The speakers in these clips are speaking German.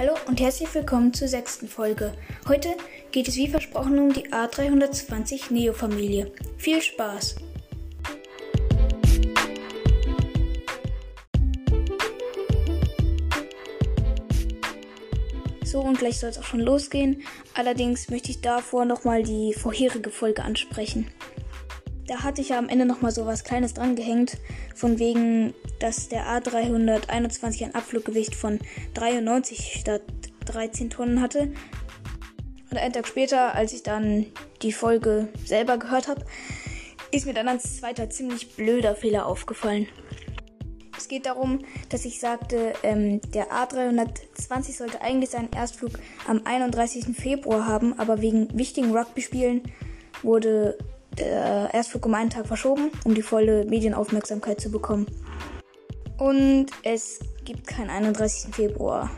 Hallo und herzlich willkommen zur sechsten Folge. Heute geht es wie versprochen um die A320 Neo Familie. Viel Spaß! So und gleich soll es auch schon losgehen. Allerdings möchte ich davor nochmal die vorherige Folge ansprechen. Da hatte ich ja am Ende nochmal so was Kleines dran gehängt, von wegen, dass der A321 ein Abfluggewicht von 93 statt 13 Tonnen hatte. Und einen Tag später, als ich dann die Folge selber gehört habe, ist mir dann als zweiter ziemlich blöder Fehler aufgefallen. Es geht darum, dass ich sagte, ähm, der A320 sollte eigentlich seinen Erstflug am 31. Februar haben, aber wegen wichtigen Rugby-Spielen wurde der Erstflug um einen Tag verschoben, um die volle Medienaufmerksamkeit zu bekommen. Und es gibt keinen 31. Februar.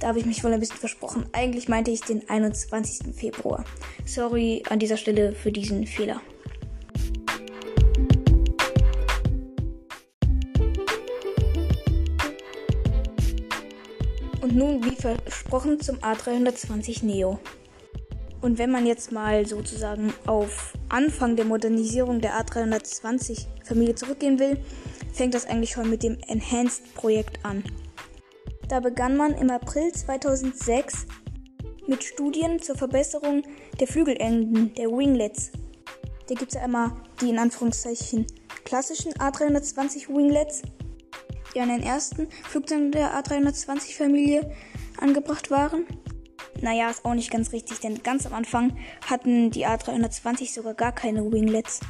Da habe ich mich wohl ein bisschen versprochen. Eigentlich meinte ich den 21. Februar. Sorry an dieser Stelle für diesen Fehler. Und nun, wie versprochen, zum A320 Neo. Und wenn man jetzt mal sozusagen auf Anfang der Modernisierung der A320 Familie zurückgehen will, fängt das eigentlich schon mit dem Enhanced-Projekt an. Da begann man im April 2006 mit Studien zur Verbesserung der Flügelenden, der Winglets. Da gibt es ja einmal die in Anführungszeichen klassischen A320 Winglets, die an den ersten Flugzeugen der A320-Familie angebracht waren. Naja, ist auch nicht ganz richtig, denn ganz am Anfang hatten die A320 sogar gar keine Winglets.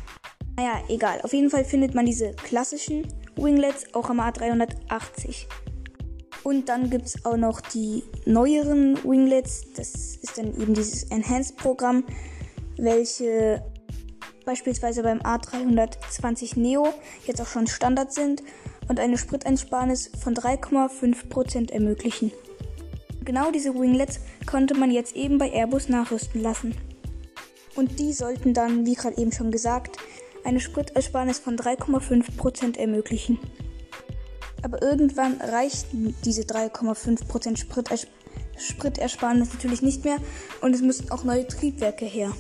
Naja, egal. Auf jeden Fall findet man diese klassischen Winglets auch am A380. Und dann gibt es auch noch die neueren Winglets. Das ist dann eben dieses Enhanced-Programm, welche beispielsweise beim A320 Neo jetzt auch schon Standard sind und eine Spriteinsparnis von 3,5% ermöglichen. Genau diese Winglets konnte man jetzt eben bei Airbus nachrüsten lassen. Und die sollten dann, wie gerade eben schon gesagt, eine Spritersparnis von 3,5% ermöglichen. Aber irgendwann reichten diese 3,5% Spriters Spritersparnis natürlich nicht mehr und es müssten auch neue Triebwerke her.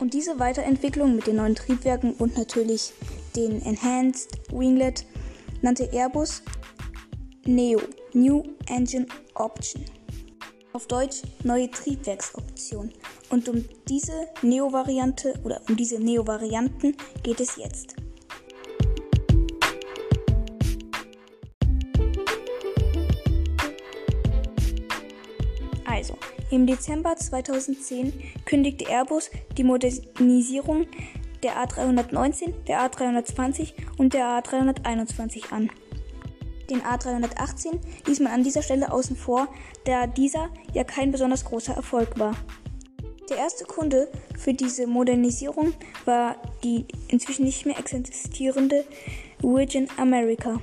Und diese Weiterentwicklung mit den neuen Triebwerken und natürlich den Enhanced Winglet nannte Airbus Neo New Engine Option. Auf Deutsch neue Triebwerksoption. Und um diese Neo-Variante oder um diese Neo-Varianten geht es jetzt. Also, im Dezember 2010 kündigte Airbus die Modernisierung der A319, der A320 und der A321 an. Den A318 ließ man an dieser Stelle außen vor, da dieser ja kein besonders großer Erfolg war. Der erste Kunde für diese Modernisierung war die inzwischen nicht mehr existierende Virgin America.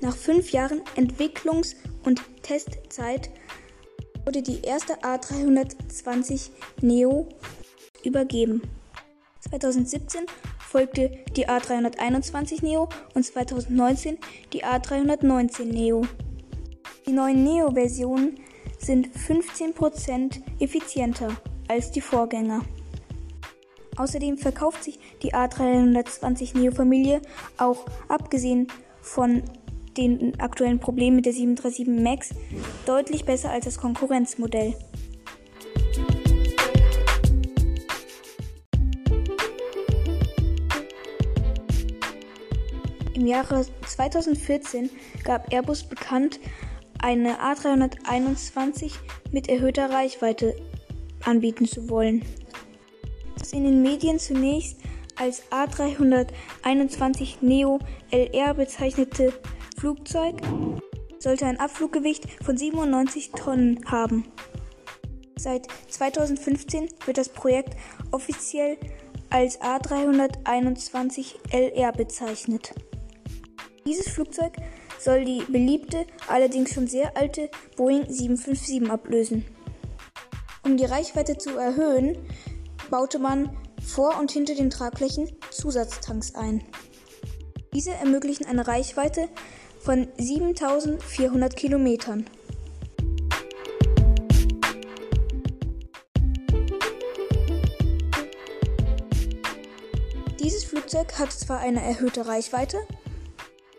Nach fünf Jahren Entwicklungs- und Testzeit wurde die erste A320 Neo übergeben. 2017 folgte die A321 Neo und 2019 die A319 Neo. Die neuen Neo-Versionen sind 15% effizienter als die Vorgänger. Außerdem verkauft sich die A320 Neo-Familie auch abgesehen von den aktuellen Problemen mit der 737 MAX deutlich besser als das Konkurrenzmodell. Im Jahre 2014 gab Airbus bekannt, eine A321 mit erhöhter Reichweite anbieten zu wollen. Das in den Medien zunächst als A321 Neo LR bezeichnete Flugzeug sollte ein Abfluggewicht von 97 Tonnen haben. Seit 2015 wird das Projekt offiziell als A321 LR bezeichnet. Dieses Flugzeug soll die beliebte, allerdings schon sehr alte Boeing 757 ablösen. Um die Reichweite zu erhöhen, baute man vor und hinter den Tragflächen Zusatztanks ein. Diese ermöglichen eine Reichweite von 7400 Kilometern. Dieses Flugzeug hat zwar eine erhöhte Reichweite,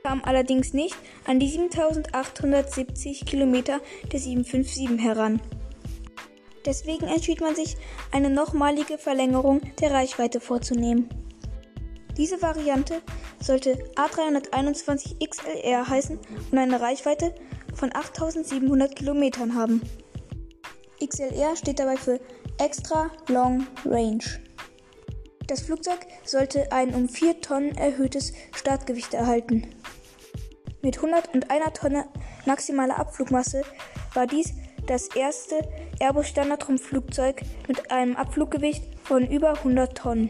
kam allerdings nicht an die 7870 Kilometer der 757 heran. Deswegen entschied man sich, eine nochmalige Verlängerung der Reichweite vorzunehmen. Diese Variante sollte A321 XLR heißen und eine Reichweite von 8700 Kilometern haben. XLR steht dabei für Extra Long Range. Das Flugzeug sollte ein um 4 Tonnen erhöhtes Startgewicht erhalten. Mit 101 Tonne maximaler Abflugmasse war dies das erste Airbus Standardrumpfflugzeug mit einem Abfluggewicht von über 100 Tonnen.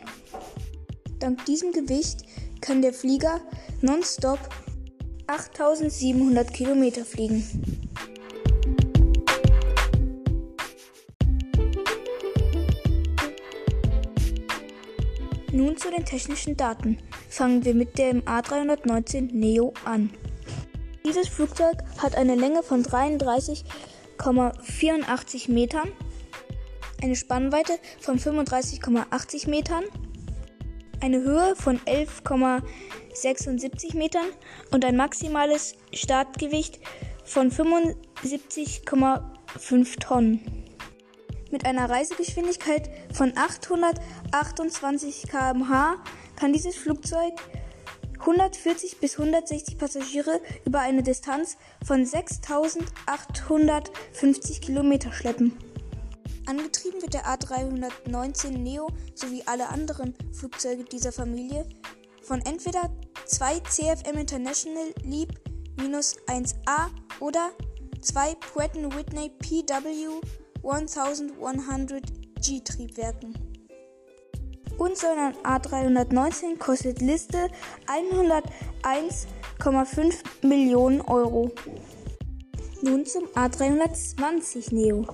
Dank diesem Gewicht kann der Flieger nonstop 8700 Kilometer fliegen. Nun zu den technischen Daten. Fangen wir mit dem A319 Neo an. Dieses Flugzeug hat eine Länge von 33,84 Metern, eine Spannweite von 35,80 Metern, eine Höhe von 11,76 Metern und ein maximales Startgewicht von 75,5 Tonnen. Mit einer Reisegeschwindigkeit von 828 km/h kann dieses Flugzeug 140 bis 160 Passagiere über eine Distanz von 6850 Kilometer schleppen. Angetrieben wird der A319 Neo sowie alle anderen Flugzeuge dieser Familie von entweder zwei CFM International LEAP 1A oder zwei Pratt Whitney PW 1100G Triebwerken. Und so ein A319 kostet Liste 101,5 Millionen Euro. Nun zum A320 Neo.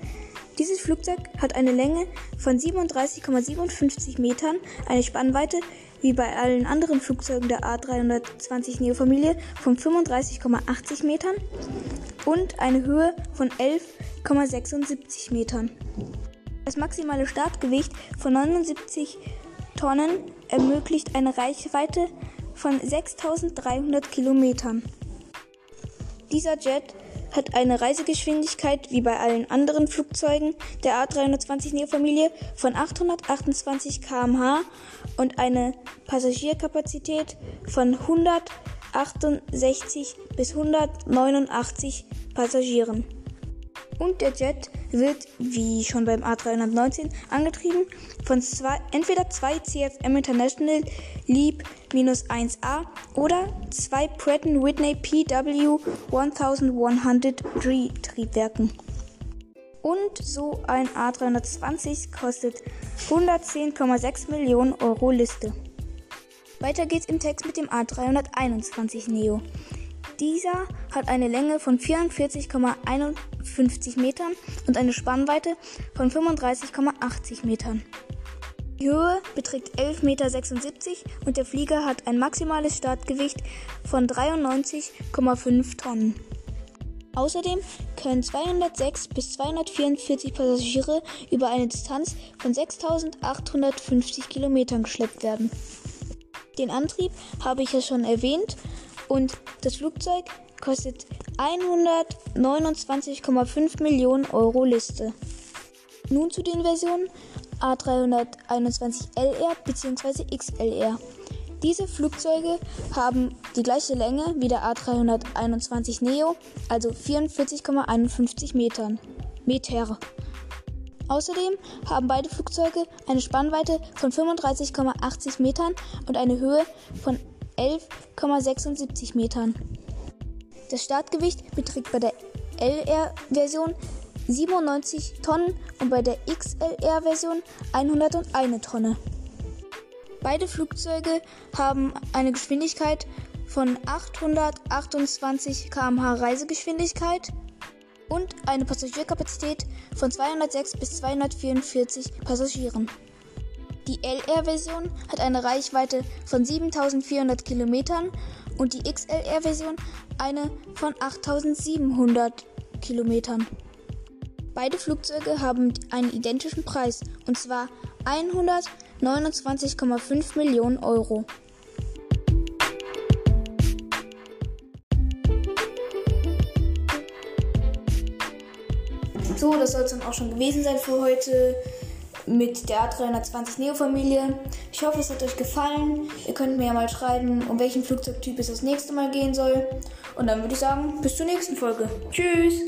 Dieses Flugzeug hat eine Länge von 37,57 Metern, eine Spannweite wie bei allen anderen Flugzeugen der A320 Neo Familie von 35,80 Metern und eine Höhe von 11,76 Metern. Das maximale Startgewicht von 79 Tonnen ermöglicht eine Reichweite von 6300 Kilometern. Dieser Jet hat eine Reisegeschwindigkeit wie bei allen anderen Flugzeugen der A320 Neo Familie von 828 km/h und eine Passagierkapazität von 168 bis 189 Passagieren. Und der Jet wird, wie schon beim A319, angetrieben von zwei, entweder zwei CFM International LEAP 1A oder zwei Pratt Whitney PW 1100 G Triebwerken. Und so ein A320 kostet 110,6 Millionen Euro Liste. Weiter geht's im Text mit dem A321 Neo. Dieser hat eine Länge von 44,51 Metern und eine Spannweite von 35,80 Metern. Die Höhe beträgt 11,76 Meter und der Flieger hat ein maximales Startgewicht von 93,5 Tonnen. Außerdem können 206 bis 244 Passagiere über eine Distanz von 6850 Kilometern geschleppt werden. Den Antrieb habe ich ja schon erwähnt und das Flugzeug kostet 129,5 Millionen Euro Liste. Nun zu den Versionen A321LR bzw. XLR. Diese Flugzeuge haben die gleiche Länge wie der A321 Neo, also 44,51 Metern. Meter. Außerdem haben beide Flugzeuge eine Spannweite von 35,80 Metern und eine Höhe von 11,76 Metern. Das Startgewicht beträgt bei der LR-Version 97 Tonnen und bei der XLR-Version 101 Tonne. Beide Flugzeuge haben eine Geschwindigkeit von 828 km/h Reisegeschwindigkeit und eine Passagierkapazität von 206 bis 244 Passagieren. Die LR-Version hat eine Reichweite von 7400 Kilometern und die XLR-Version eine von 8700 Kilometern. Beide Flugzeuge haben einen identischen Preis und zwar 129,5 Millionen Euro. So, das soll es dann auch schon gewesen sein für heute mit der A320 Neo Familie. Ich hoffe, es hat euch gefallen. Ihr könnt mir ja mal schreiben, um welchen Flugzeugtyp es das nächste Mal gehen soll. Und dann würde ich sagen, bis zur nächsten Folge. Tschüss!